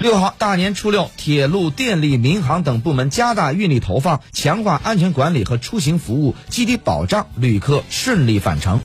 六号大年初六，铁路、电力、民航等部门加大运力投放，强化安全管理和出行服务，积极保障旅客顺利返程。